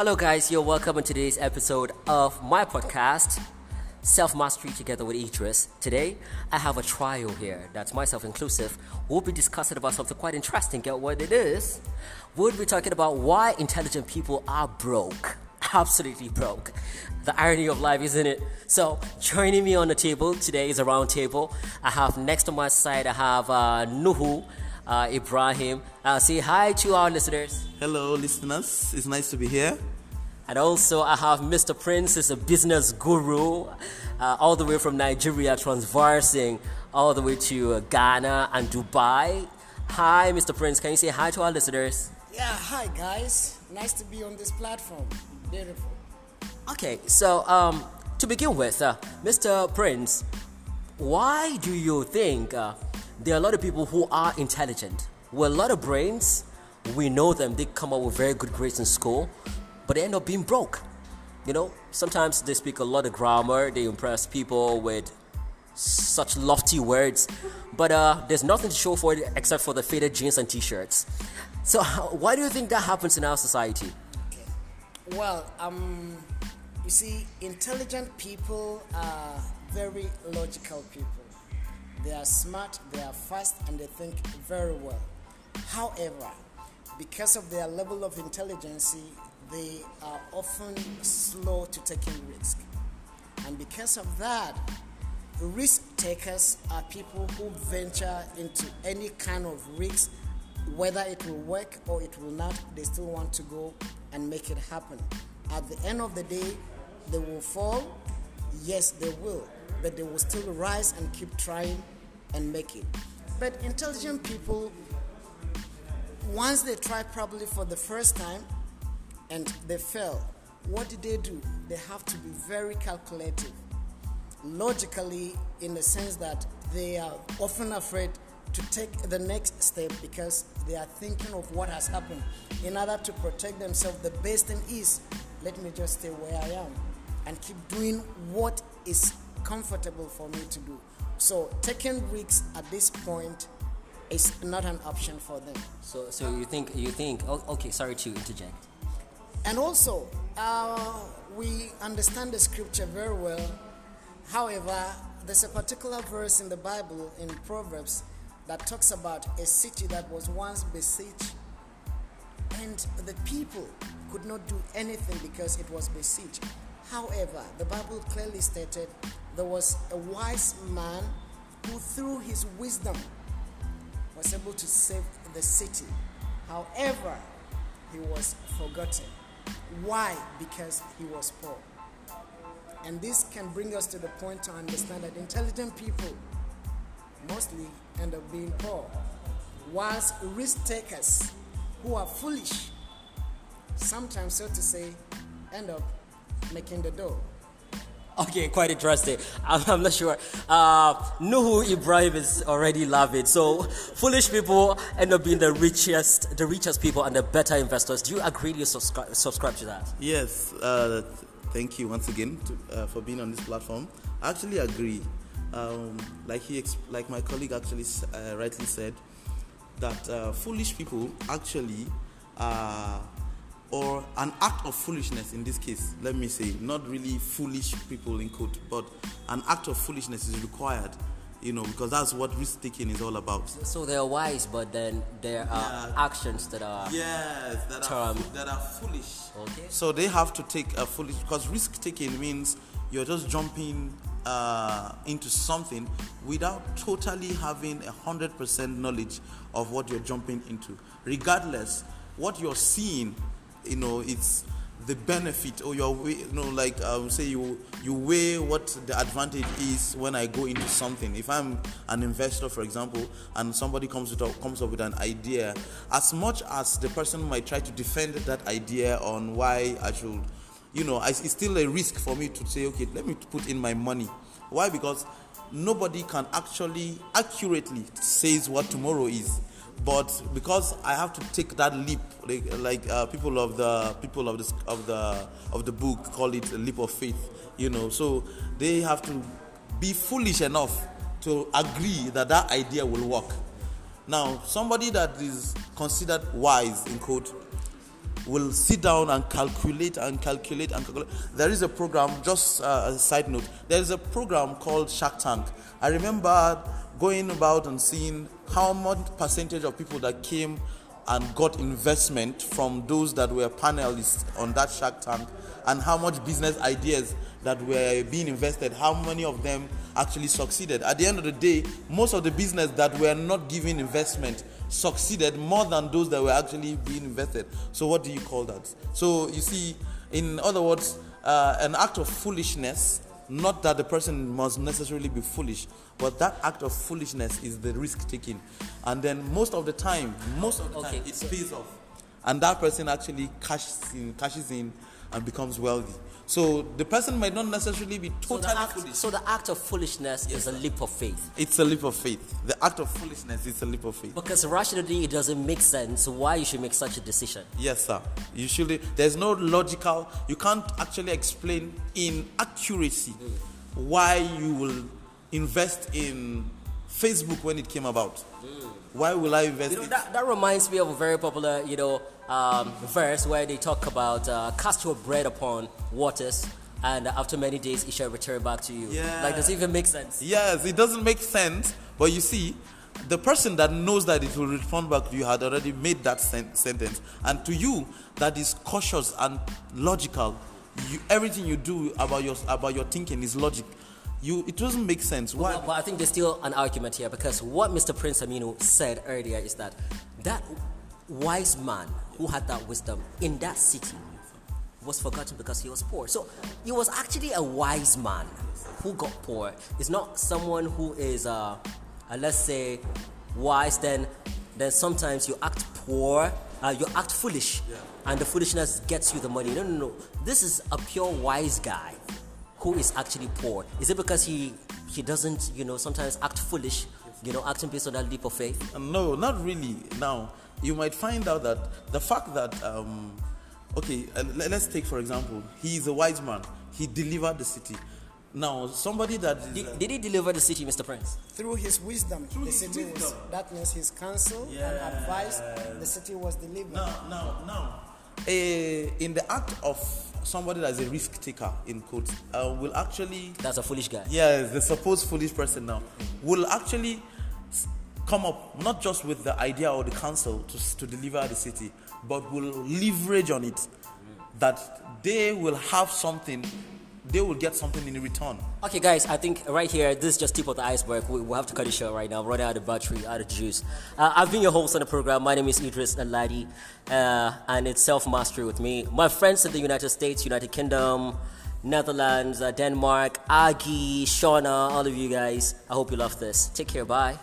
Hello, guys. You're welcome on today's episode of my podcast, Self Mastery Together with Idris. Today, I have a trio here that's myself inclusive. We'll be discussing about something quite interesting. Get what it is? We'll be talking about why intelligent people are broke. Absolutely broke. The irony of life, isn't it? So, joining me on the table today is a round table. I have next to my side, I have uh, Nuhu uh, Ibrahim. Uh, say hi to our listeners. Hello, listeners. It's nice to be here. And also, I have Mr. Prince, is a business guru, uh, all the way from Nigeria, transversing all the way to uh, Ghana and Dubai. Hi, Mr. Prince. Can you say hi to our listeners? Yeah, hi guys. Nice to be on this platform. Beautiful. Okay, so um, to begin with, uh, Mr. Prince, why do you think uh, there are a lot of people who are intelligent with a lot of brains? We know them, they come up with very good grades in school, but they end up being broke. You know, sometimes they speak a lot of grammar, they impress people with such lofty words, but uh, there's nothing to show for it except for the faded jeans and t shirts. So, why do you think that happens in our society? Okay. Well, um, you see, intelligent people are very logical people. They are smart, they are fast, and they think very well. However, because of their level of intelligence, they are often slow to taking risk. And because of that, risk takers are people who venture into any kind of risk, whether it will work or it will not, they still want to go and make it happen. At the end of the day, they will fall, yes, they will, but they will still rise and keep trying and make it. But intelligent people, once they try probably for the first time and they fail, what do they do? They have to be very calculative. Logically, in the sense that they are often afraid to take the next step because they are thinking of what has happened. In order to protect themselves, the best thing is let me just stay where I am and keep doing what is comfortable for me to do. So taking risks at this point is not an option for them. So, so you think you think? Oh, okay, sorry to interject. And also, uh, we understand the scripture very well. However, there's a particular verse in the Bible in Proverbs that talks about a city that was once besieged, and the people could not do anything because it was besieged. However, the Bible clearly stated there was a wise man who, through his wisdom, was able to save the city. However, he was forgotten. Why? Because he was poor. And this can bring us to the point to understand that intelligent people mostly end up being poor, whilst risk takers who are foolish, sometimes, so to say, end up making the dough. Okay, quite interesting. I'm, not sure. Uh, Nuhu Ibrahim is already loving. It. So foolish people end up being the richest, the richest people and the better investors. Do you agree? You subscribe, subscribe to that? Yes. Uh, thank you once again to, uh, for being on this platform. I actually agree. Um, like he, like my colleague actually uh, rightly said, that uh, foolish people actually are or an act of foolishness in this case, let me say, not really foolish people in quote, but an act of foolishness is required, you know, because that's what risk taking is all about. So they're wise, but then there are yeah. actions that are yes, that term. are that are foolish. Okay. So they have to take a foolish because risk taking means you're just jumping uh, into something without totally having a hundred percent knowledge of what you're jumping into. Regardless, what you're seeing you know it's the benefit or your way you know like um, say you you weigh what the advantage is when i go into something. If i'm an investor for example and somebody comes with comes up with an idea as much as the person might try to defend that idea on why i should you know it's still a risk for me to say okay let me put in my money. Why? Because nobody can actually accurately says what tomorrow is but because I have to take that leap, like, like uh, people of the people of the of the of the book call it a leap of faith, you know. So they have to be foolish enough to agree that that idea will work. Now, somebody that is considered wise in quote will sit down and calculate and calculate and calculate. There is a program, just uh, a side note, there is a program called Shark Tank. I remember going about and seeing how much percentage of people that came and got investment from those that were panelists on that Shark Tank and how much business ideas that were being invested, how many of them actually succeeded. At the end of the day, most of the business that were not given investment succeeded more than those that were actually being invested. So, what do you call that? So, you see, in other words, uh, an act of foolishness, not that the person must necessarily be foolish, but that act of foolishness is the risk taking. And then, most of the time, most of the Okay, time, it pays off. And that person actually cashes in, cashes in and becomes wealthy. So the person might not necessarily be So totally the, act, foolish. so the act of foolishness is a leap of faith. It's a leap of faith. The act of foolishness is a leap of faith. Because rationally, it doesn't make sense why you should make such a decision. Yes, sir. Usually, there's no logical. You can't actually explain in accuracy why you will invest in Facebook when it came out. Mm. Why will I invest? You know, that, that reminds me of a very popular, you know, um, verse where they talk about uh, cast your bread upon waters, and after many days it shall return back to you. Yeah. Like, does it even make sense? Yes, it doesn't make sense, but you see, the person that knows that it will return back to you had already made that sen- sentence, and to you that is cautious and logical, you, everything you do about your about your thinking is logic. You, it doesn't make sense. Why? But, but I think there's still an argument here because what Mr. Prince Aminu said earlier is that that wise man who had that wisdom in that city was forgotten because he was poor. So he was actually a wise man who got poor. It's not someone who is, uh, uh, let's say, wise. Then, then sometimes you act poor, uh, you act foolish, and the foolishness gets you the money. No, no, no. This is a pure wise guy who is actually poor. Is it because he he doesn't, you know, sometimes act foolish, you know, acting based on that leap of faith? No, not really. Now, you might find out that the fact that, um, okay, uh, let's take for example, he is a wise man. He delivered the city. Now, somebody that is, uh, Did, did he deliver the city, Mr. Prince? Through his wisdom, the his city was. That means his counsel and advice. The city was delivered. now, now, now, a, in the act of somebody that is a risk taker, in quotes, uh, will actually That's a foolish guy. Yes, the supposed foolish person now will actually come up not just with the idea or the counsel to, to deliver the city, but will leverage on it that they will have something, they will get something in return. Okay, guys, I think right here, this is just tip of the iceberg. We, we have to cut it short right now. Running out of battery, out of juice. Uh, I've been your host on the program. My name is Idris Aladi, uh, and it's self mastery with me. My friends in the United States, United Kingdom, Netherlands, uh, Denmark, Agi, Shauna, all of you guys. I hope you love this. Take care. Bye.